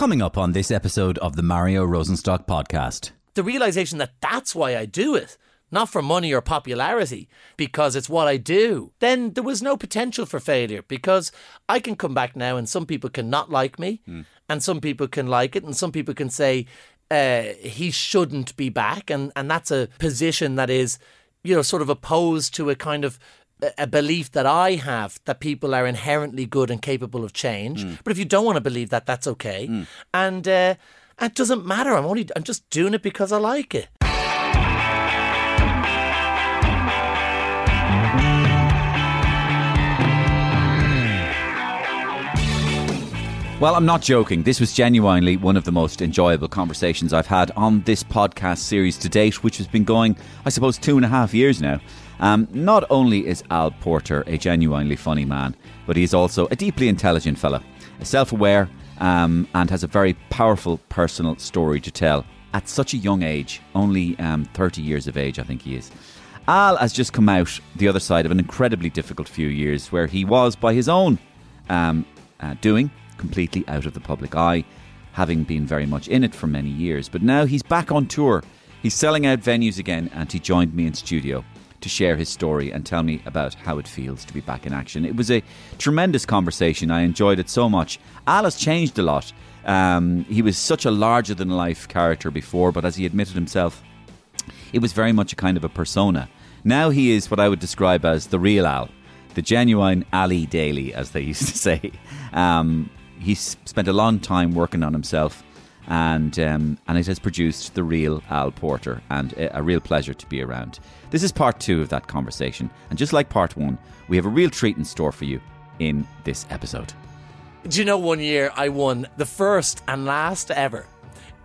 Coming up on this episode of the Mario Rosenstock podcast. The realization that that's why I do it, not for money or popularity, because it's what I do. Then there was no potential for failure because I can come back now and some people can not like me and some people can like it and some people can say uh, he shouldn't be back. And, and that's a position that is, you know, sort of opposed to a kind of a belief that I have that people are inherently good and capable of change. But if you don't want to believe that, that's okay. And uh, it doesn't matter. I'm only I'm just doing it because I like it. Well, I'm not joking. This was genuinely one of the most enjoyable conversations I've had on this podcast series to date, which has been going, I suppose, two and a half years now. Um, not only is Al Porter a genuinely funny man, but he is also a deeply intelligent fella, self aware, um, and has a very powerful personal story to tell at such a young age, only um, 30 years of age, I think he is. Al has just come out the other side of an incredibly difficult few years where he was, by his own um, uh, doing, completely out of the public eye, having been very much in it for many years. But now he's back on tour. He's selling out venues again, and he joined me in studio to share his story and tell me about how it feels to be back in action. It was a tremendous conversation. I enjoyed it so much. Al has changed a lot. Um, he was such a larger than life character before, but as he admitted himself, it was very much a kind of a persona. Now he is what I would describe as the real Al, the genuine Ali Daly, as they used to say. Um, he's spent a long time working on himself, and um, and it has produced the real Al Porter, and a, a real pleasure to be around. This is part two of that conversation, and just like part one, we have a real treat in store for you in this episode. Do you know one year I won the first and last ever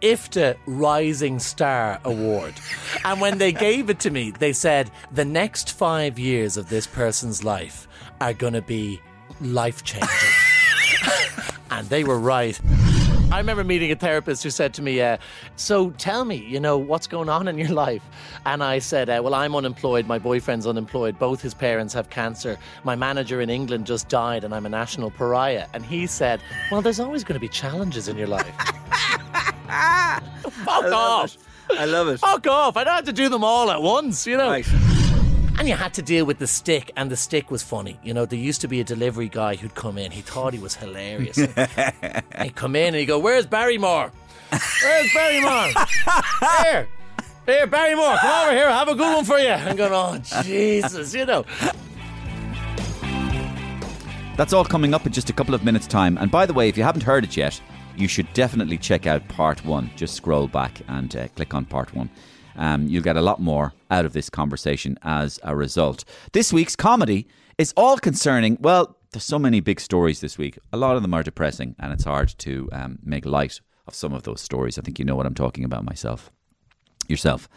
IFTA Rising Star Award? And when they gave it to me, they said the next five years of this person's life are going to be life changing. and they were right. I remember meeting a therapist who said to me, uh, So tell me, you know, what's going on in your life? And I said, uh, Well, I'm unemployed. My boyfriend's unemployed. Both his parents have cancer. My manager in England just died, and I'm a national pariah. And he said, Well, there's always going to be challenges in your life. Fuck off. I love it. Fuck off. I don't have to do them all at once, you know. Right. And you had to deal with the stick, and the stick was funny. You know, there used to be a delivery guy who'd come in. He thought he was hilarious. he'd come in and he'd go, Where's Barrymore? Where's Barrymore? here. Here, Barrymore, come over here. I have a good one for you. I'm going, Oh, Jesus, you know. That's all coming up in just a couple of minutes' time. And by the way, if you haven't heard it yet, you should definitely check out part one. Just scroll back and uh, click on part one. Um, you'll get a lot more out of this conversation as a result. This week's comedy is all concerning, well, there's so many big stories this week. A lot of them are depressing, and it's hard to um, make light of some of those stories. I think you know what I'm talking about myself, yourself.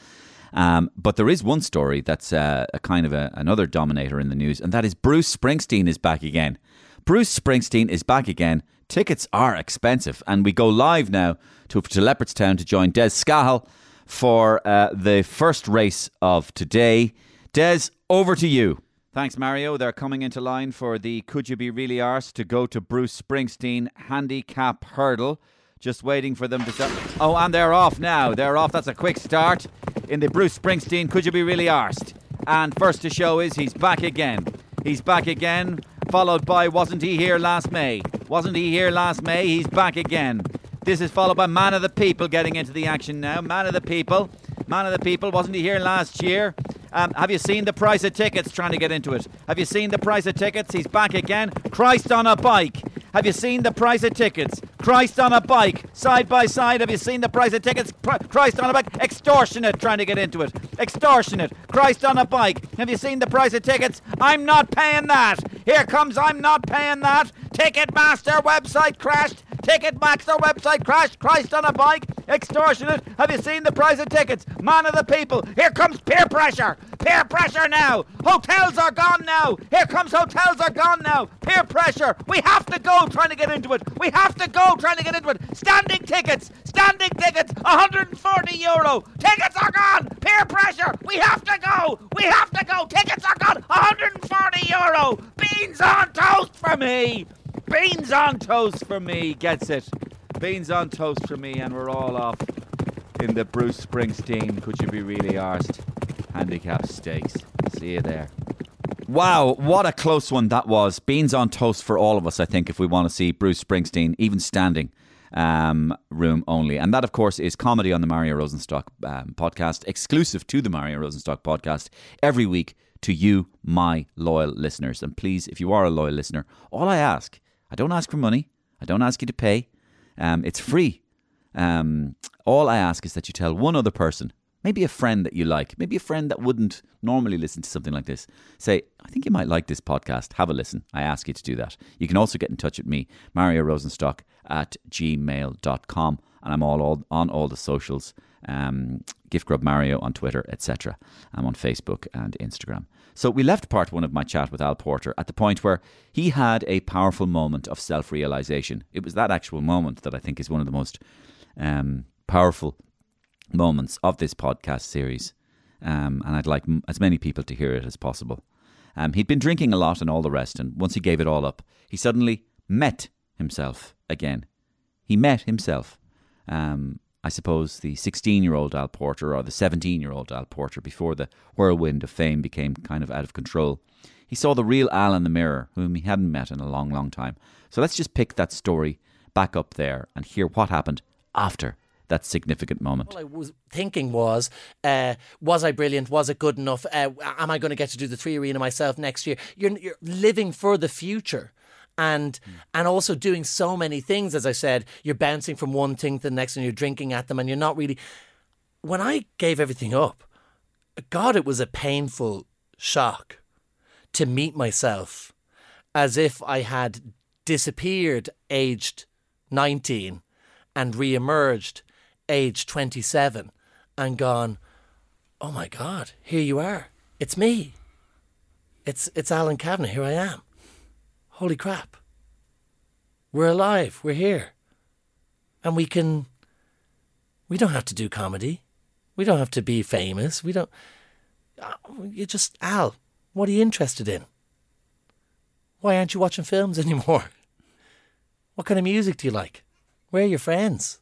Um, but there is one story that's uh, a kind of a, another dominator in the news, and that is Bruce Springsteen is back again. Bruce Springsteen is back again. Tickets are expensive, and we go live now to, to Leopardstown to join Des Scahill for uh, the first race of today. Des, over to you. Thanks, Mario. They're coming into line for the Could You Be Really Arsed to go to Bruce Springsteen handicap hurdle. Just waiting for them to start. Oh, and they're off now. They're off. That's a quick start in the Bruce Springsteen Could You Be Really Arsed? And first to show is he's back again. He's back again, followed by Wasn't He Here Last May? Wasn't He Here Last May? He's back again. This is followed by Man of the People getting into the action now. Man of the People. Man of the People. Wasn't he here last year? Um, have you seen the price of tickets trying to get into it? Have you seen the price of tickets? He's back again. Christ on a bike. Have you seen the price of tickets? Christ on a bike, side by side. Have you seen the price of tickets? Christ on a bike, extortionate trying to get into it. Extortionate. Christ on a bike. Have you seen the price of tickets? I'm not paying that. Here comes I'm not paying that. Ticketmaster website crashed. Ticketmaster website crashed. Christ on a bike. Extortionate. Have you seen the price of tickets? Man of the people. Here comes peer pressure. Peer pressure now. Hotels are gone now. Here comes hotels are gone now. Peer pressure. We have to go trying to get into it. We have to go trying to get into it. Standing tickets. Standing tickets. 140 euro. Tickets are gone. Peer pressure. We have to go. We have to go. Tickets are gone. 140 euro. Beans on toast for me. Beans on toast for me. Gets it. Beans on toast for me, and we're all off in the Bruce Springsteen. Could you be really arsed? Handicap stakes. See you there. Wow, what a close one that was. Beans on toast for all of us, I think, if we want to see Bruce Springsteen, even standing, um, room only. And that, of course, is comedy on the Mario Rosenstock um, podcast, exclusive to the Mario Rosenstock podcast, every week to you, my loyal listeners. And please, if you are a loyal listener, all I ask, I don't ask for money, I don't ask you to pay, um, it's free. Um, all I ask is that you tell one other person maybe a friend that you like, maybe a friend that wouldn't normally listen to something like this. Say, I think you might like this podcast. Have a listen. I ask you to do that. You can also get in touch with me, Mario Rosenstock at gmail.com. And I'm all, all on all the socials, um, Gift Grub Mario on Twitter, etc. I'm on Facebook and Instagram. So we left part one of my chat with Al Porter at the point where he had a powerful moment of self realization. It was that actual moment that I think is one of the most um, powerful moments of this podcast series. Um, and I'd like m- as many people to hear it as possible. Um, he'd been drinking a lot and all the rest, and once he gave it all up, he suddenly met himself again. He met himself. Um, I suppose the 16 year old Al Porter or the 17 year old Al Porter before the whirlwind of fame became kind of out of control. He saw the real Al in the mirror, whom he hadn't met in a long, long time. So let's just pick that story back up there and hear what happened after that significant moment? All I was thinking was, uh, was I brilliant? Was it good enough? Uh, am I going to get to do the three arena myself next year? You're, you're living for the future. And mm. and also doing so many things, as I said, you're bouncing from one thing to the next, and you're drinking at them, and you're not really. When I gave everything up, God, it was a painful shock to meet myself as if I had disappeared aged 19 and re emerged age 27 and gone, oh my God, here you are. It's me. It's, it's Alan Kavanagh. Here I am. Holy crap. We're alive. We're here. And we can, we don't have to do comedy. We don't have to be famous. We don't, uh, you just, Al, what are you interested in? Why aren't you watching films anymore? What kind of music do you like? Where are your friends?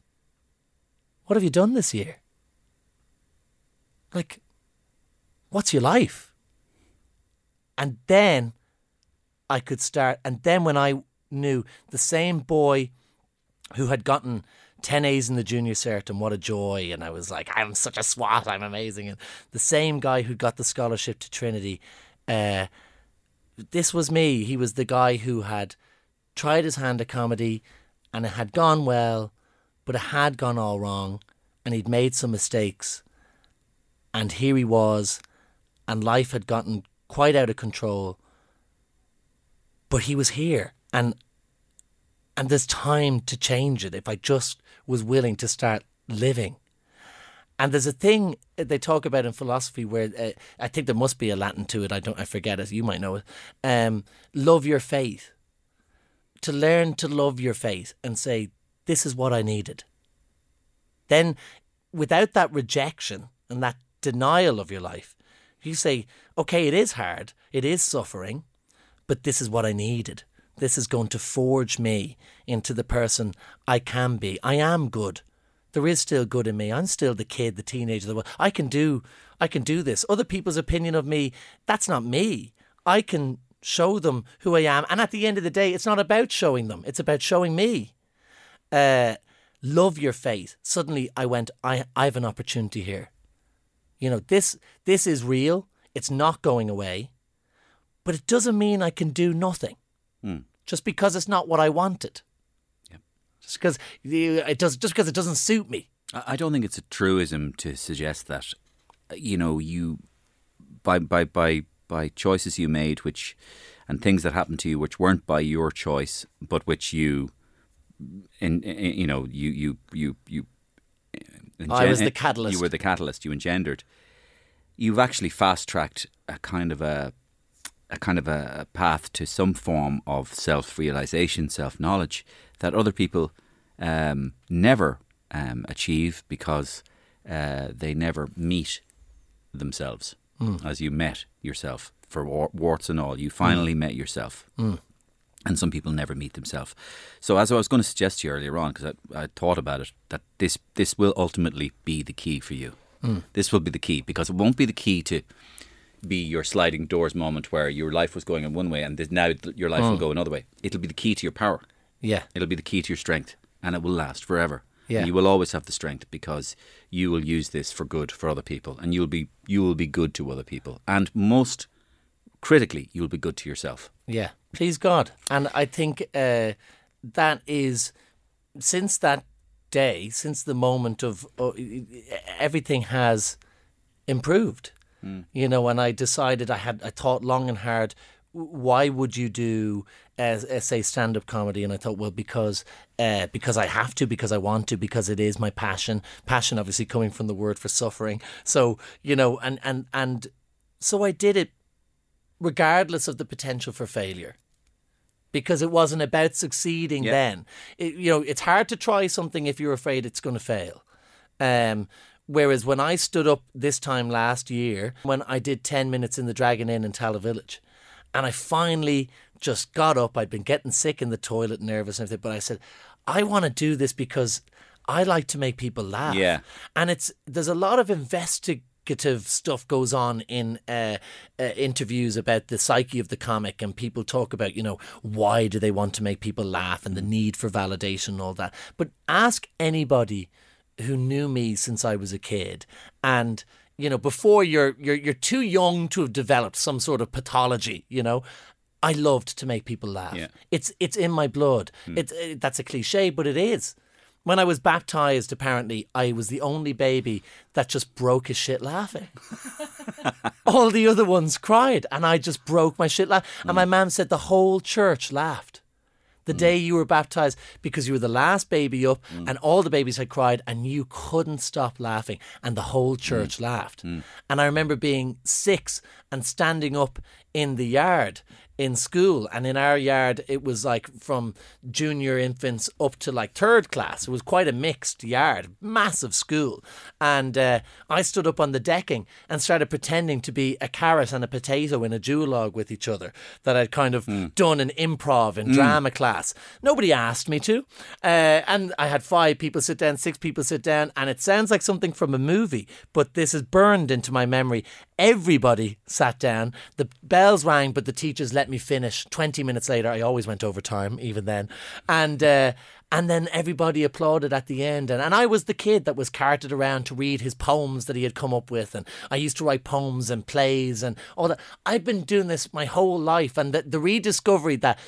What have you done this year? Like, what's your life? And then I could start. And then when I knew the same boy who had gotten 10 A's in the junior cert and what a joy. And I was like, I'm such a swat, I'm amazing. And the same guy who got the scholarship to Trinity, uh, this was me. He was the guy who had tried his hand at comedy and it had gone well but it had gone all wrong and he'd made some mistakes. And here he was, and life had gotten quite out of control. But he was here, and and there's time to change it if I just was willing to start living. And there's a thing they talk about in philosophy where uh, I think there must be a Latin to it. I don't. I forget it. You might know it. Um, love your faith. To learn to love your faith and say, this is what I needed. Then, without that rejection and that denial of your life, you say, okay, it is hard, it is suffering, but this is what I needed. This is going to forge me into the person I can be. I am good. There is still good in me. I'm still the kid, the teenager. The, I can do. I can do this. Other people's opinion of me, that's not me. I can show them who I am. And at the end of the day, it's not about showing them. It's about showing me uh, love your faith. Suddenly I went, I, I have an opportunity here. You know, this this is real. It's not going away. But it doesn't mean I can do nothing. Mm. Just because it's not what I wanted. Yeah. Just because it does just because it doesn't suit me. I don't think it's a truism to suggest that you know, you by by by by choices you made which and things that happened to you which weren't by your choice but which you and, you know you you you you. Engen- I was the catalyst. You were the catalyst. You engendered. You've actually fast tracked a kind of a a kind of a path to some form of self realization, self knowledge that other people um, never um, achieve because uh, they never meet themselves mm. as you met yourself for warts and all. You finally mm. met yourself. Mm. and some people never meet themselves. So, as I was going to suggest to you earlier on, because I, I, thought about it, that this this will ultimately be the key for you. Mm. This will be the key because it won't be the key to be your sliding doors moment where your life was going in one way and now your life mm. will go another way. It'll be the key to your power. Yeah, it'll be the key to your strength, and it will last forever. Yeah. And you will always have the strength because you will use this for good for other people, and you'll be you will be good to other people, and most critically, you'll be good to yourself. Yeah, please God. And I think uh, that is since that day, since the moment of uh, everything has improved. Mm. You know, when I decided I had, I thought long and hard. Why would you do, uh, say, stand-up comedy? And I thought, well, because uh, because I have to, because I want to, because it is my passion. Passion, obviously, coming from the word for suffering. So you know, and and and so I did it regardless of the potential for failure because it wasn't about succeeding then. It, you know, it's hard to try something if you're afraid it's going to fail. Um, whereas when I stood up this time last year, when I did 10 minutes in the Dragon Inn in Tallaght Village, and I finally just got up, I'd been getting sick in the toilet, nervous and everything, but I said, I want to do this because I like to make people laugh. Yeah. And it's there's a lot of investigative stuff goes on in uh, uh, interviews about the psyche of the comic, and people talk about, you know, why do they want to make people laugh and the need for validation and all that. But ask anybody who knew me since I was a kid, and you know, before you're you're you're too young to have developed some sort of pathology, you know. I loved to make people laugh. Yeah. It's it's in my blood. Mm. It's it, that's a cliche, but it is. When I was baptized, apparently, I was the only baby that just broke his shit laughing. All the other ones cried, and I just broke my shit laughing. And my mm. mum said the whole church laughed the mm. day you were baptized because you were the last baby up mm. and all the babies had cried and you couldn't stop laughing and the whole church mm. laughed. Mm. And I remember being six and standing up in the yard in school and in our yard it was like from junior infants up to like third class it was quite a mixed yard massive school and uh, i stood up on the decking and started pretending to be a carrot and a potato in a duologue with each other that i'd kind of mm. done an improv in mm. drama class nobody asked me to uh, and i had five people sit down six people sit down and it sounds like something from a movie but this is burned into my memory everybody sat down the bells rang but the teachers let me finish. 20 minutes later, I always went over time, even then. And, uh, and then everybody applauded at the end. And, and I was the kid that was carted around to read his poems that he had come up with. And I used to write poems and plays and all that. I've been doing this my whole life. And the, the rediscovery that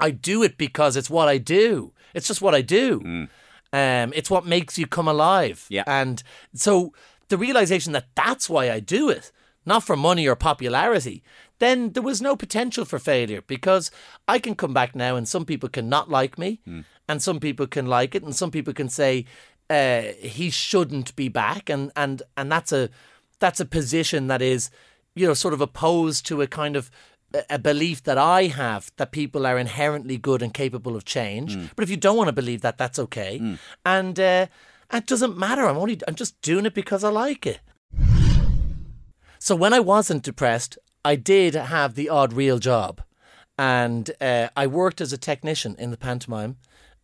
I do it because it's what I do. It's just what I do. Mm. Um, it's what makes you come alive. Yeah. And so the realization that that's why I do it, not for money or popularity, then there was no potential for failure because I can come back now and some people can not like me mm. and some people can like it and some people can say uh, he shouldn't be back and, and, and that's a that's a position that is you know sort of opposed to a kind of a belief that I have that people are inherently good and capable of change. Mm. But if you don't want to believe that, that's okay. Mm. And uh, it doesn't matter. I'm only I'm just doing it because I like it. So when I wasn't depressed, I did have the odd real job, and uh, I worked as a technician in the pantomime.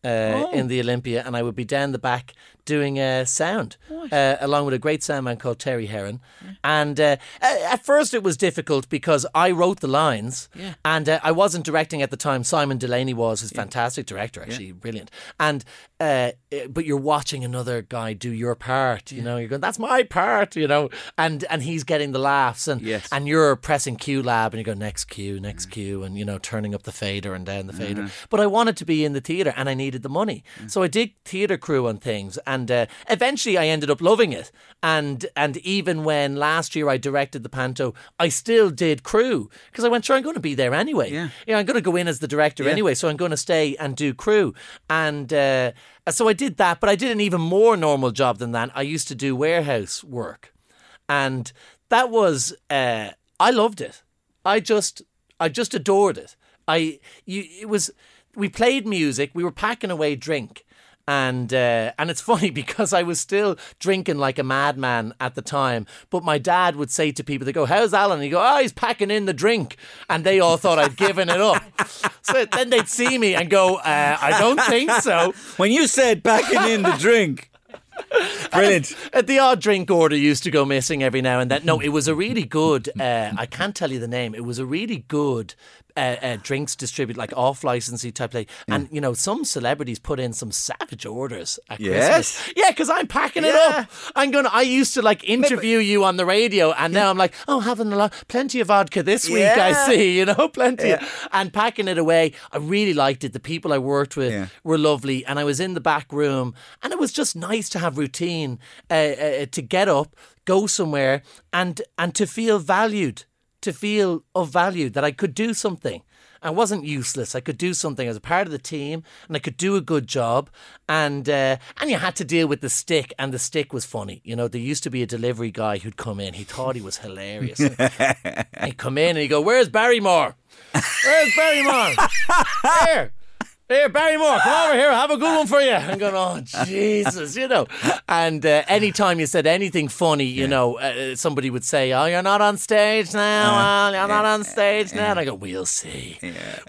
Uh, oh. in the Olympia, and I would be down the back doing uh, sound, uh, along with a great soundman called Terry Heron. Yeah. And uh, at first, it was difficult because I wrote the lines, yeah. and uh, I wasn't directing at the time. Simon Delaney was his yeah. fantastic director, actually brilliant. And uh, but you're watching another guy do your part. You know, you're going, "That's my part," you know, and and he's getting the laughs, and yes. and you're pressing QLab, and you go next cue, next cue, and you know, turning up the fader and down the fader. Mm-hmm. But I wanted to be in the theatre, and I needed the money, mm. so I did theatre crew and things, and uh, eventually I ended up loving it. And and even when last year I directed the panto, I still did crew because I went, sure, I'm going to be there anyway. Yeah, yeah I'm going to go in as the director yeah. anyway, so I'm going to stay and do crew, and. Uh, so I did that, but I did an even more normal job than that. I used to do warehouse work, and that was uh, I loved it. I just I just adored it. I you it was we played music. We were packing away drink. And uh, and it's funny because I was still drinking like a madman at the time. But my dad would say to people, they go, "How's Alan?" And he go, "Oh, he's packing in the drink," and they all thought I'd given it up. So then they'd see me and go, uh, "I don't think so." When you said packing in the drink, brilliant. Uh, the odd drink order used to go missing every now and then. No, it was a really good. Uh, I can't tell you the name. It was a really good uh, uh, drinks distributor, like off licensing type thing. And you know, some celebrities put in some savage orders at Yes. Christmas. Yeah, because I'm packing it up. I'm gonna. I used to like interview you on the radio, and now I'm like, oh, having a lot, plenty of vodka this week. I see. You know, plenty, Yeah. and packing it away. I really liked it. The people I worked with Yeah. were lovely, and I was in the back room, and it was just nice to have routine, uh, uh, to get up, go somewhere, and and to feel valued, to feel of value that I could do something. I wasn't useless. I could do something as a part of the team, and I could do a good job. And uh, and you had to deal with the stick, and the stick was funny. You know, there used to be a delivery guy who'd come in. He thought he was hilarious. he'd come in and he'd go, "Where's Barrymore? Where's Barrymore? Here." Here, Barrymore, come over here. I have a good one for you. I'm going, oh, Jesus, you know. And uh, anytime you said anything funny, you know, uh, somebody would say, oh, you're not on stage now. Al. You're not on stage now. And I go, we'll see.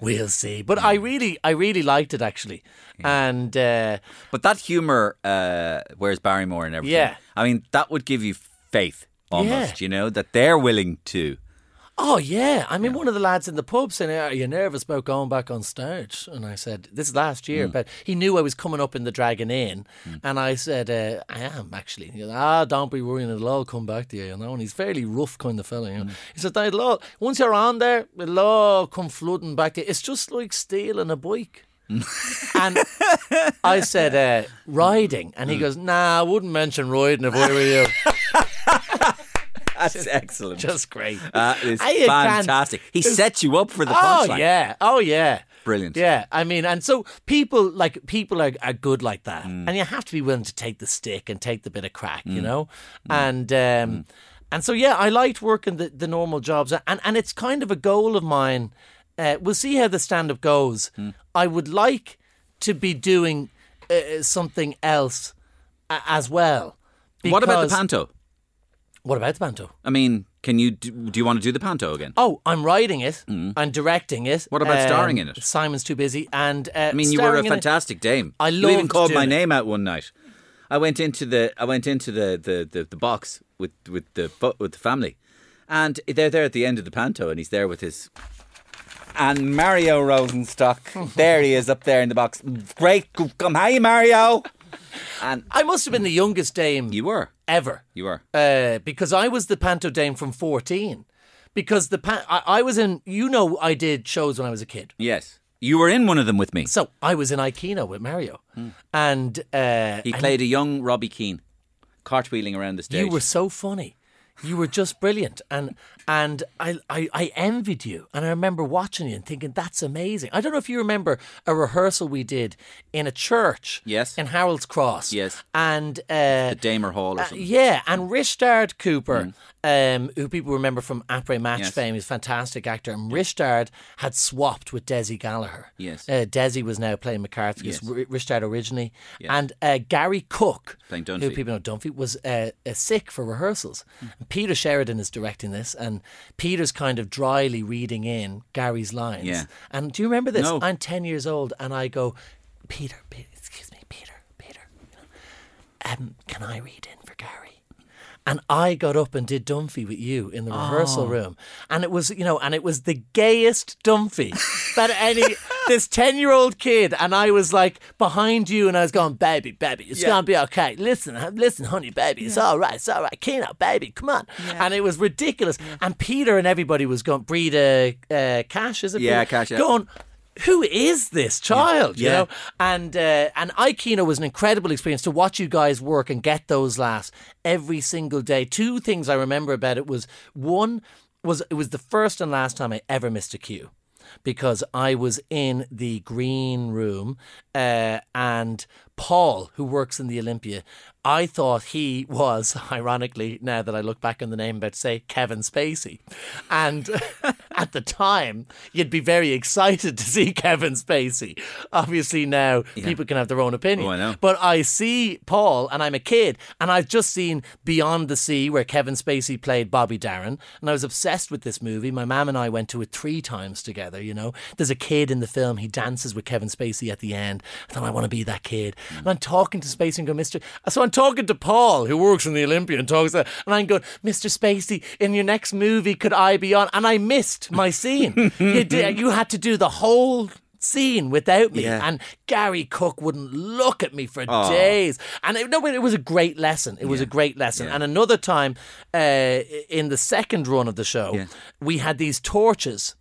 We'll see. But I really, I really liked it, actually. And uh, But that humour, uh, where's Barrymore and everything? Yeah. I mean, that would give you faith almost, you know, that they're willing to. Oh yeah, I mean, one of the lads in the pub said, "Are you nervous about going back on stage?" And I said, "This is last year," but he knew I was coming up in the Dragon Inn, and I said, uh, "I am actually." He goes, "Ah, don't be worrying; it'll all come back to you." You know, and he's fairly rough kind of fella. You know? He said, "It'll all once you're on there, it'll all come flooding back to you. It's just like stealing a bike." and I said, uh, "Riding," and he goes, "Nah, I wouldn't mention riding if I were you." That's excellent. Just great. That is I- fantastic. He sets you up for the Oh punchline. yeah, oh yeah, Brilliant. Yeah, I mean, and so people like people are, are good like that, Mm. and you have to be willing to take the stick and take the bit of crack, you know, Mm. and um, and so yeah, I liked working the, the normal jobs, and and it's kind of a goal of mine. Uh, we'll see how the stand up goes. Mm. I would like to be doing uh, something else a- as well. What about the panto? What about the panto? I mean, can you do, do you want to do the panto again? Oh, I'm writing it. I'm directing it. Mm. What about starring in it? Simon's too busy. And uh, I mean, you were a fantastic dame. I loved You even called my it. name out one night. I went into the I went into the the, the, the box with with the with the family, and they're there at the end of the panto, and he's there with his. And Mario Rosenstock, there he is up there in the box. Great, come hi Mario. And I must have been the youngest dame you were, ever. you were. Uh, because I was the panto dame from 14. Because the pan- I, I was in, you know, I did shows when I was a kid. Yes, you were in one of them with me. So I was in I, Keano with Mario. And uh, He and played a young Robbie Keane, cartwheeling around the stage. you were so funny. You were just brilliant, and and I, I I envied you, and I remember watching you and thinking that's amazing. I don't know if you remember a rehearsal we did in a church, Yes. in Harold's Cross, Yes. and uh, the Damer Hall or Uh, something. yeah, and Risteárd Cooper, um, who people remember from Après Match Yes. fame, is a fantastic actor. And Risteárd had swapped with Desi Gallagher. Yes. Uh, Desi was now playing McCarthy, Yes. yes. Risteárd originally. And uh, Gary Cooke, Playing who people know Dunphy, was uh, uh, sick for rehearsals. And Peter Sheridan is directing this, and Peter's kind of dryly reading in Gary's lines. Yeah. And do you remember this? No. I'm 10 years old, and I go, Peter, Peter excuse me, Peter, Peter, um, can I read in for Gary? And I got up and did Dunphy with you in the rehearsal room. And it was, you know, and it was the gayest Dunphy that any, this 10 year old kid. And I was like behind you and I was going, baby, baby, it's Yeah. going to be okay. Listen, listen, honey, baby, it's all right, it's all right. Keano, baby, come on. And it was ridiculous. And Peter and everybody was going, Breda uh, Cash, is it? Yeah? Cash, yeah. Going, who is this child? You know, and uh, and I, Keano was an incredible experience to watch you guys work and get those laughs every single day. Two things I remember about it was one was it was the first and last time I ever missed a cue. Because I was in the green room uh, and Paul, who works in the Olympia, I thought he was, ironically, now that I look back on the name, about to say Kevin Spacey. And at the time, you'd be very excited to see Kevin Spacey. Obviously, now people can have their own opinion. Oh, I know. But I see Paul, and I'm a kid, and I've just seen Beyond the Sea, where Kevin Spacey played Bobby Darin, and I was obsessed with this movie. My mum and I went to it three times together. You know, there's a kid in the film. He dances with Kevin Spacey at the end. I thought I want to be that kid, and I'm talking to Spacey and go, Mister. So I'm talking to Paul, who works in the Olympia, and talks, and I'm going, Mister Spacey, in your next movie, could I be on? And I missed my scene. you, did, you had to do the whole scene without me. Yeah. And Gary Cooke wouldn't look at me for days. And it, no, it was a great lesson. It was a great lesson. And another time uh, in the second run of the show, Yeah. we had these torches.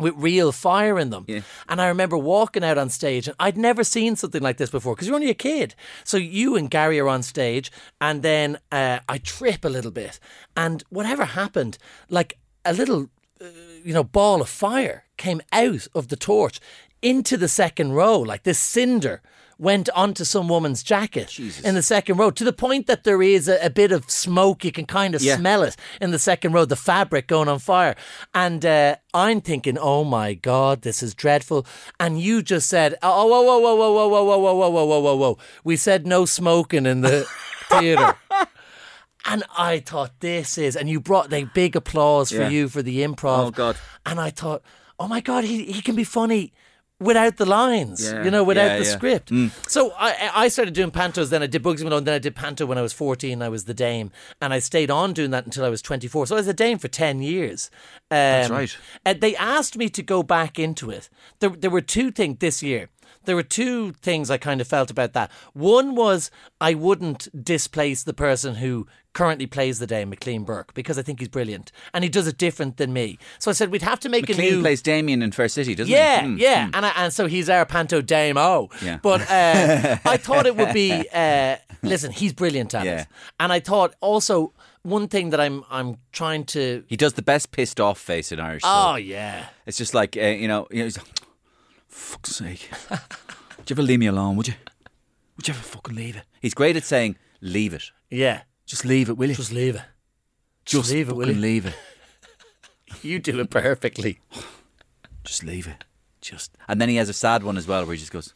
With real fire in them. Yeah. And I remember walking out on stage, and I'd never seen something like this before because you're only a kid. So you and Gary are on stage, and then uh, I trip a little bit. And whatever happened, like a little you know, ball of fire came out of the torch into the second row. Like this cinder went onto some woman's jacket in the second row to the point that there is a, a bit of smoke. You can kind of Yeah. smell it in the second row, the fabric going on fire. And uh, I'm thinking, oh my God, this is dreadful. And you just said, oh, whoa, whoa, whoa, whoa, whoa, whoa, whoa, whoa, whoa, whoa, whoa, whoa, whoa. We said no smoking in the theatre. And I thought this is, and you brought the big applause for Yeah. you for the improv. Oh, God. And I thought, oh my God, he, he can be funny without the lines, Yeah. you know, without Yeah, the yeah. script. So I, I started doing pantos, then I did Bugsy Malone, then I did panto when I was 14, I was the dame. And I stayed on doing that until I was 24. So I was a dame for 10 years. Um, That's right. And they asked me to go back into it. There, there were two things this year. There were two things I kind of felt about that. One was I wouldn't displace the person who currently plays the Dame, Maclean Burke, because I think he's brilliant and he does it different than me. So I said we'd have to make a Maclean new. plays Damien in Fair City, doesn't Yeah, he? Mm, yeah, mm. and I, and so he's our panto dame-o. Yeah. But uh, I thought it would be. Uh, listen, he's brilliant at Yeah. it, and I thought also one thing that I'm I'm trying to. He does the best pissed off face in Irish. Oh so yeah, it's just like uh, you know, you know, he's like, fuck's sake. Would you ever leave me alone? Would you? Would you ever fucking leave it? He's great at saying, "Leave it. yeah. Just leave it, will you? Just leave it. Just leave it, will fucking you? leave it. You do it perfectly. Just leave it. Just." And then he has a sad one as well, where he just goes,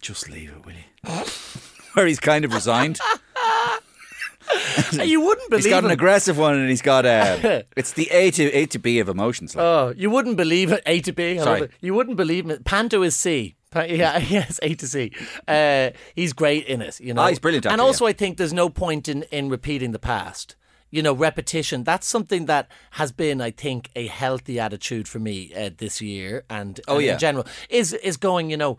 "Just leave it, will you?" where he's kind of resigned. you wouldn't believe He's got an it. aggressive one, and he's got a. it's the A to A to B of emotions. Like. Oh, you wouldn't believe it. A to B. I Sorry. You wouldn't believe it. Panto is C. Yeah, yes, A to C. Uh, he's great in it. You know, Ah, he's brilliant And also, yeah. I think there's no point in in repeating the past. You know, repetition. That's something that has been, I think, a healthy attitude for me uh, this year, and, Oh, and yeah. in general is is going. You know,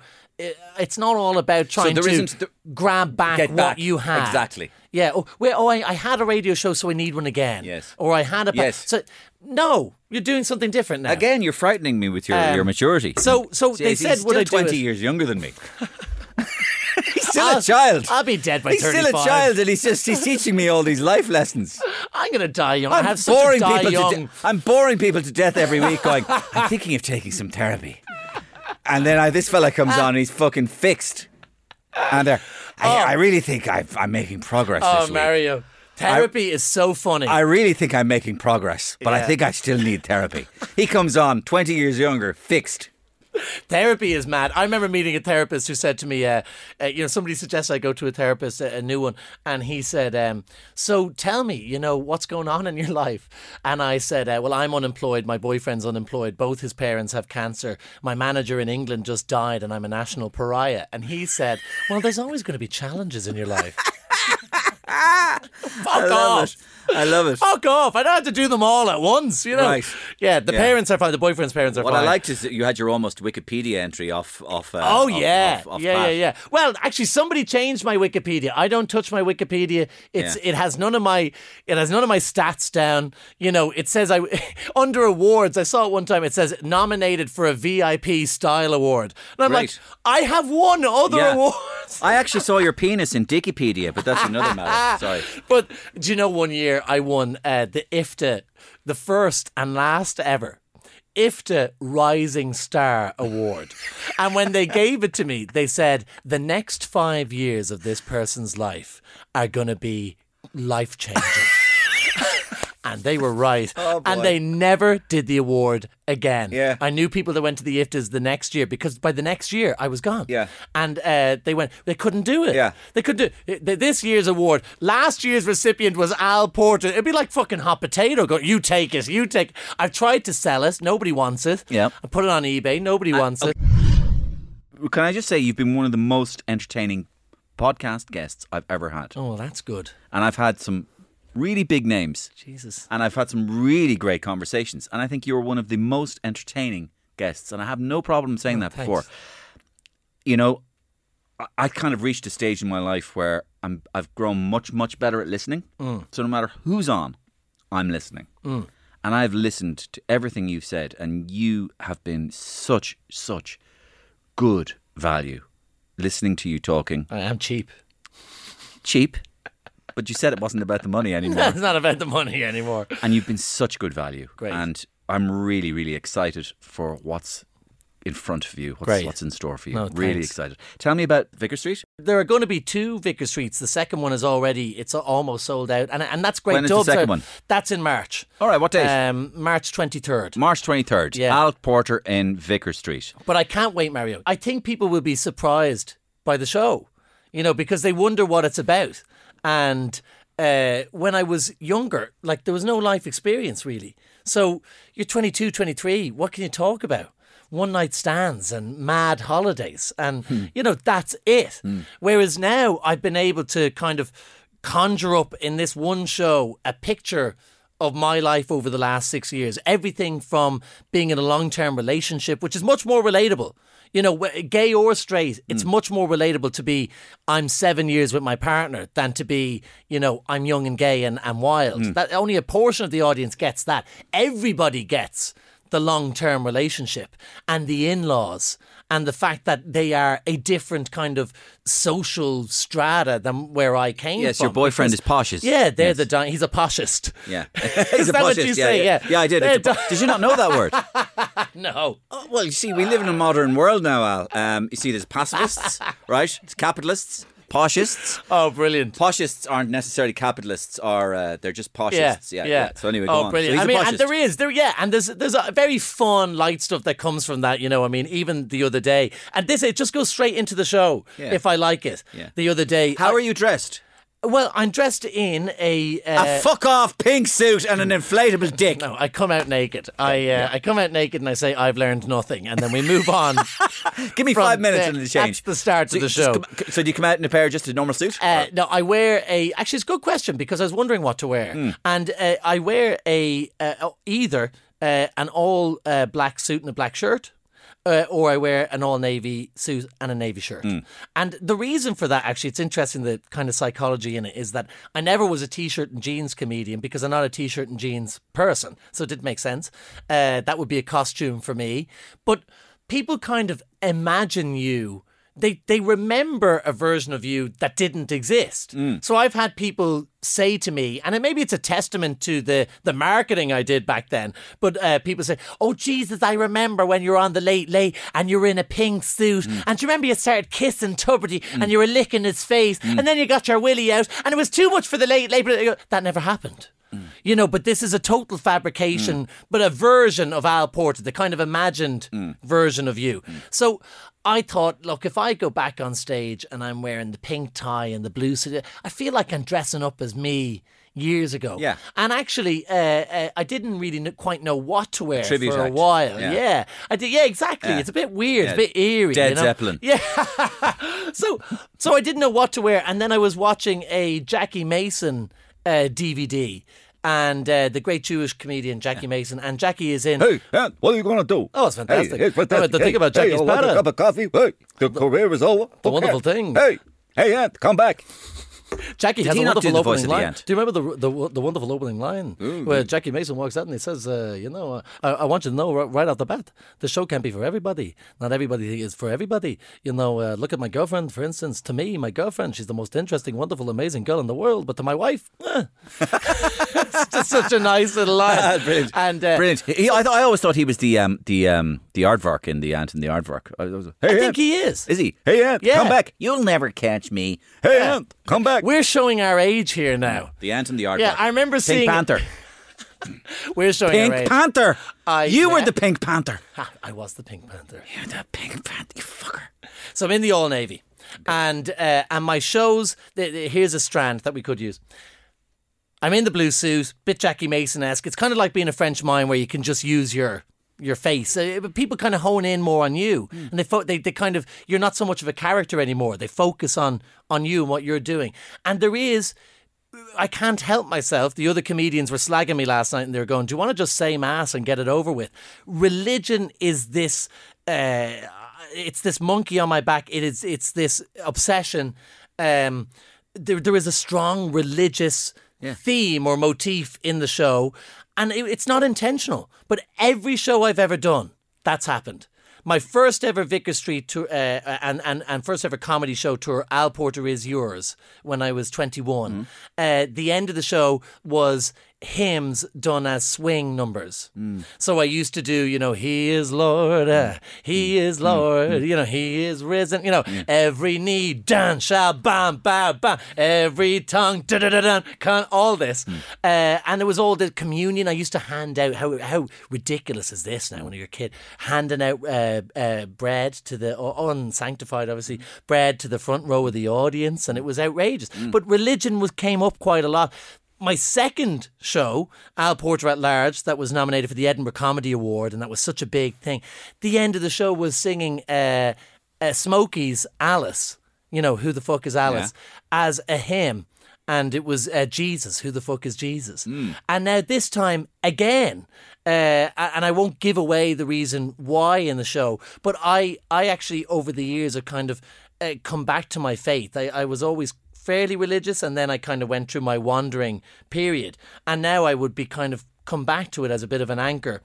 it's not all about trying there to isn't the- grab back Get what back. you had. Exactly. Yeah. Oh, wait, oh I, I had a radio show, so I need one again. Yes. Or I had a. pa- Yes. So no, you're doing something different now. Again, you're frightening me with your, Um, your maturity. so- so See, they he's said, would I twenty years younger than me. he's still I'll- a child. I'll be dead by he's 35. still a child, and he's just he's teaching me all these life lessons. I'm gonna die young. i I'm have such a boring die people de- I'm boring people to death every week. Going, I'm thinking of taking some therapy, and then I, this fella comes on, and he's fucking fixed, and uh, I, I really think I've, I'm making progress oh, this week. Mario, therapy is so funny. I really think I'm making progress, but I Yeah. think I still need therapy. He comes on, 20 years younger, fixed. Therapy is mad. I remember meeting a therapist who said to me, uh, uh, you know, somebody suggested I go to a therapist, a, a new one, and he said, um, "So tell me, you know, what's going on in your life?" And I said, uh, "Well, I'm unemployed. My boyfriend's unemployed. Both his parents have cancer. My manager in England just died, and I'm a national pariah." And he said, "Well, there's always going to be challenges in your life." Fuck off. I love it. Fuck off! I don't have to do them all at once, you know. Right. Yeah, the Yeah. parents are fine. The boyfriend's parents are What fine. I liked is that you had your almost Wikipedia entry off. off uh, Oh yeah, off- off yeah, yeah, Pat. yeah. Well, actually, somebody changed my Wikipedia. I don't touch my Wikipedia. It's Yeah. it has none of my it has none of my stats down. You know, it says I under awards. I saw it one time. It says nominated for a VIP style award, and I'm like, I have won other Yeah. awards. I actually saw your penis in Dikipedia, but that's another matter. Sorry. But do you know one year I won uh, the IFTA, the first and last ever IFTA Rising Star Award. And when they gave it to me, they said, the next five years of this person's life are going to be life changing. And they were right. and they never did the award again. Yeah. I knew people that went to the IFTAs the next year because by the next year I was gone. Yeah. And uh, they went, they couldn't do it. Yeah. They could do th- this year's award. Last year's recipient was Al Porter. It'd be like fucking hot potato. Go, you take it. You take. I've tried to sell it. Nobody wants it. Yeah. I put it on eBay. Nobody wants it. Can I just say you've been one of the most entertaining podcast guests I've ever had, Oh, that's good. and I've had some really big names, Jesus. and I've had some really great conversations, and I think you're one of the most entertaining guests, and I have no problem saying that Oh, thanks. before. You know, I, I kind of reached a stage in my life where I'm I've grown much much better at listening. Mm. So no matter who's on, I'm listening. And I've listened to everything you've said, and you have been such, such good value listening to you talking. I am cheap. Cheap, but you said it wasn't about the money anymore. It's not about the money anymore. and you've been such good value. Great. And I'm really, really excited for what's in front of you, what's, Great. what's in store for you. No, really thanks. excited. Tell me about Vicar Street. There are going to be two Vicar Streets. The second one is already it's almost sold out, and and that's great. When is the second are- one? That's in March. All right, what date? Um, March twenty third. March 23rd. Yeah. Al Porter in Vicar Street. But I can't wait, Mario. I think people will be surprised by the show, you know, because they wonder what it's about. And uh, when I was younger, like there was no life experience really. So you're 22, 23. What can you talk about? One night stands and mad holidays. And, you know, that's it. Whereas now I've been able to kind of conjure up in this one show a picture of my life over the last six years. Everything from being in a long term relationship, which is much more relatable. You know, gay or straight, it's mm. much more relatable to be I'm seven years with my partner than to be, you know, I'm young and gay and, and wild. Mm. That only a portion of the audience gets that. Everybody gets the long term relationship and the in laws and the fact that they are a different kind of social strata than where I came Yes, from. Yes, your boyfriend Because- is poshest. Yeah, they're Yes. the di- he's a poshist. Yeah. Is that what you yeah, say? Yeah, Yeah. I did. It's po- did you not know that word? No. Oh, well, you see, we live in a modern world now, Al. Um, you see, there's pacifists, right? There's capitalists, poshists. Oh, brilliant. Poshists aren't necessarily capitalists, or uh, they're just poshists. Yeah, yeah. So anyway, go oh, on. brilliant. So I mean, and there is there, yeah, and there's there's a very fun light stuff that comes from that. You know, I mean, even the other day, and this it just goes straight into the show Yeah. if I like it. Yeah. The other day, How I- are you dressed? Well, I'm dressed in a. Uh, a fuck off pink suit and an inflatable dick. no, I come out naked. I uh, I come out naked and I say I've learned nothing, and then we move on. Give me five minutes the- and the change. That's the start so of the show. come- so do you come out in a pair of just a normal suit? Uh, no, I wear a. Actually, it's a good question because I was wondering what to wear, Hmm. and uh, I wear a uh, either uh, an all uh, black suit and a black shirt. Uh, or I wear an all navy suit and a navy shirt. Hmm. And the reason for that, actually, it's interesting the kind of psychology in it is that I never was a t shirt and jeans comedian because I'm not a t shirt and jeans person. So it didn't make sense. Uh, that would be a costume for me. But people kind of imagine you they they remember a version of you that didn't exist. Mm. So I've had people say to me, and it, maybe it's a testament to the the marketing I did back then. But uh, people say, "Oh Jesus, I remember when you were on the late late and you were in a pink suit, mm. and do you remember you started kissing Tubridy mm. and you were licking his face, and then you got your willy out, and it was too much for the late late." But that never happened. You know, but this is a total fabrication, but a version of Al Porter, the kind of imagined version of you. So I thought, look, if I go back on stage and I'm wearing the pink tie and the blue suit, I feel like I'm dressing up as me years ago. Yeah. And actually, uh, uh, I didn't really quite know what to wear tribute for a act. while. Yeah. Yeah. I did. Yeah, exactly. Yeah. It's a bit weird. It's Yeah. a bit eerie. Dead you know? Zeppelin. Yeah. so, so I didn't know what to wear, and then I was watching a Jackie Mason uh, DVD. And uh, the great Jewish comedian Jackie Mason, and Jackie is in. Hey, Ant, what are you going to do? Oh, it's fantastic. Hey, it's fantastic. The thing hey, about hey, Jackie's want a cup of coffee? Hey, the career is over. The Okay. wonderful thing. Hey, hey, Ant, come back. Jackie has he a wonderful the voice opening the line. Do you remember the the, the wonderful opening line where Jackie Mason walks out and he says, uh, "You know, uh, I, I want you to know ri- right off the bat, the show can't be for everybody. Not everybody is for everybody. You know, uh, look at my girlfriend, for instance. To me, my girlfriend, she's the most interesting, wonderful, amazing girl in the world. But to my wife, eh. it's just such a nice little line. Brilliant. And uh, Brilliant. He, I, I always thought he was the um, the um, the aardvark in the ant and the aardvark. I was, I hey, think he is. is he? Hey, Ant, Yeah. come back. You'll never catch me. Hey, Ant, come back. We're showing our age here now. The ant and the aardvark. Yeah, I remember Pink seeing. Panther. We're showing Pink. Panther. I- you were the Pink Panther. Ha, I was the Pink Panther. You're the Pink Panther. You fucker. So I'm in the All Navy, and uh, and my shows. Here's a strand that we could use. I'm in the blue suit, bit Jackie Mason esque. It's kind of like being a French mime where you can just use your your face. Uh, but people kind of hone in more on you, and they, fo- they they kind of you're not so much of a character anymore. They focus on on you and what you're doing, and there is. I can't help myself. The other comedians were slagging me last night and they were going, Do you want to just say mass and get it over with? Religion is this uh, it's this monkey on my back. It is it's this obsession. Um, there, there is a strong religious theme or motif in the show, and it, it's not intentional. But every show I've ever done, that's happened. My first ever Vicar Street tour uh, and, and, and first ever comedy show tour, Al Porter is yours, when I was 21. Uh, the end of the show was hymns done as swing numbers. Hmm. So I used to do, you know, He is Lord, uh, hmm. He hmm. is Lord, you know, He is risen, you know, every knee done shall bam, bam, bam, every tongue da da da da, con- all this. Uh, and it was all the communion I used to hand out. How, how ridiculous is this now when you're a kid? Handing out uh, uh, bread to the, unsanctified obviously, bread to the front row of the audience, and it was outrageous. But religion was came up quite a lot my second show, Al Porter at Large, that was nominated for the Edinburgh Comedy Award, and that was such a big thing. The end of the show was singing uh, uh, Smokie's Alice, you know, Who the Fuck is Alice, as a hymn. And it was uh, Jesus, Who the Fuck is Jesus? And now this time again, uh, and I won't give away the reason why in the show, but I, I actually over the years have kind of uh, come back to my faith. I, I was always fairly religious and then I kind of went through my wandering period and now I would be kind of come back to it as a bit of an anchor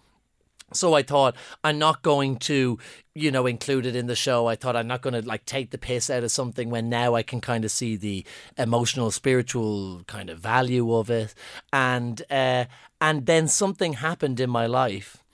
so I thought I'm not going to, you know, include it in the show. I thought I'm not going to like take the piss out of something when now I can kind of see the emotional, spiritual kind of value of it. And uh, and then something happened in my life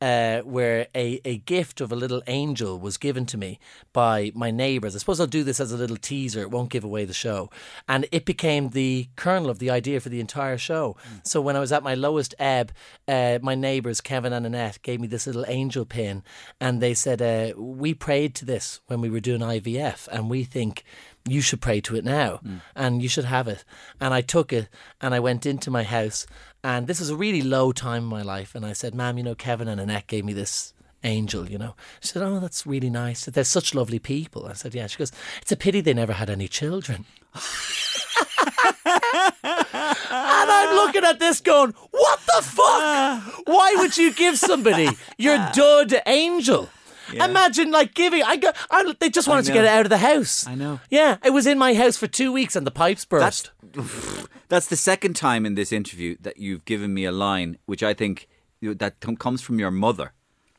uh, where a, a gift of a little angel was given to me by my neighbours. I suppose I'll do this as a little teaser. It won't give away the show. And it became the kernel of the idea for the entire show. So when I was at my lowest ebb, uh, my neighbours, Kevin and Annette, gave me this little angel pin. And they said, uh, We prayed to this when we were doing IVF. And we think you should pray to it now and you should have it. And I took it and I went into my house. And this was a really low time in my life. And I said, Ma'am, you know, Kevin and Annette gave me this angel, you know. She said, Oh, that's really nice. They're such lovely people. I said, Yeah. She goes, It's a pity they never had any children. and I'm looking at this going, What the fuck? Why would you give somebody your dud angel? Imagine like giving. I got. I, they just wanted to get it out of the house. I know. Yeah, it was in my house for two weeks, and the pipes burst. That's that's the second time in this interview that you've given me a line which I think that comes from your mother.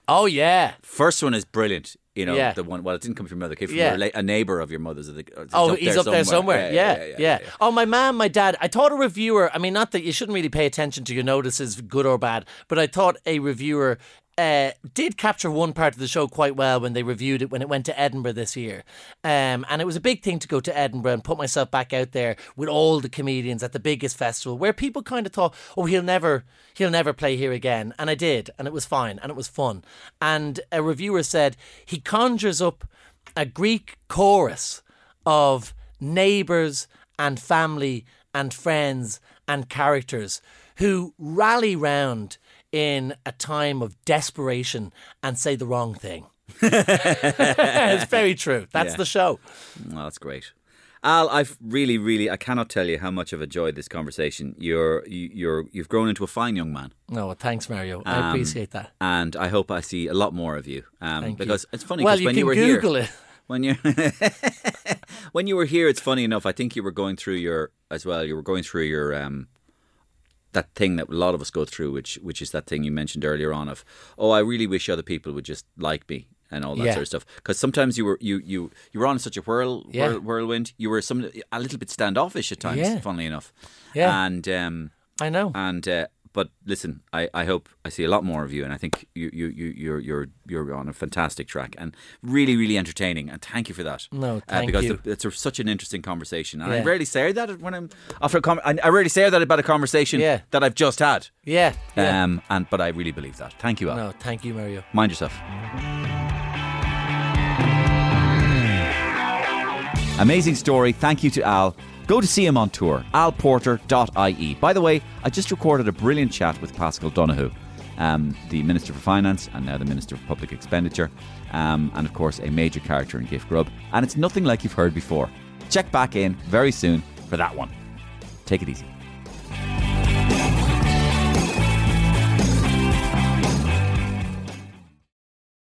oh yeah. First one is brilliant. You know, Yeah. the one. Well, it didn't come from your mother. It came from Yeah. a neighbor of your mother's. I think, or it's Oh, he's up there somewhere. Yeah yeah, Oh, my mom, my dad. I thought a reviewer. I mean, not that you shouldn't really pay attention to your notices, good or bad, but I thought a reviewer uh, did capture one part of the show quite well when they reviewed it when it went to Edinburgh this year. Um, and it was a big thing to go to Edinburgh and put myself back out there with all the comedians at the biggest festival where people kind of thought, oh, he'll never, he'll never play here again. And I did, and it was fine, and it was fun. And a reviewer said he conjures up a Greek chorus of neighbours and family and friends and characters who rally round in a time of desperation and say the wrong thing. it's very true. That's Yeah. the show. Oh, that's great. Al, I've really, really, I cannot tell you how much I've enjoyed this conversation. You're, you- you're, you've grown into a fine young man, No, well, thanks, Mario. I Um, appreciate that. and I hope I see a lot more of you. Um, Thank you. because it's funny Well, because you when can you were Google here, it. when you when you were here, it's funny enough. I think you were going through your as well. You were going through your um, that thing that a lot of us go through, which which is that thing you mentioned earlier on of oh, I really wish other people would just like me and all that Yeah. sort of stuff. Because sometimes you were you you you were on such a whirl, Yeah. whirl whirlwind. You were some a little bit standoffish at times. Yeah. Funnily enough, Yeah. and um, I know. And uh, but listen, I, I hope I see a lot more of you, and I think you you you you're you're you're on a fantastic track and really really entertaining. And thank you for that. No, uh, thank because you. the- it's a, such an interesting conversation, and I rarely say that when I'm after a com- I, I rarely say that about a conversation Yeah. that I've just had. Yeah. yeah. Um, and but I really believe that. Thank you, Al. no, thank you, Mario. Mind yourself. Amazing story. Thank you to Al. Go to see him on tour, alporter.ie. By the way, I just recorded a brilliant chat with Paschal Donohoe, um, the Minister for Finance and now the Minister for Public Expenditure, um, and of course, a major character in Gift Grub. And it's nothing like you've heard before. Check back in very soon for that one. Take it easy.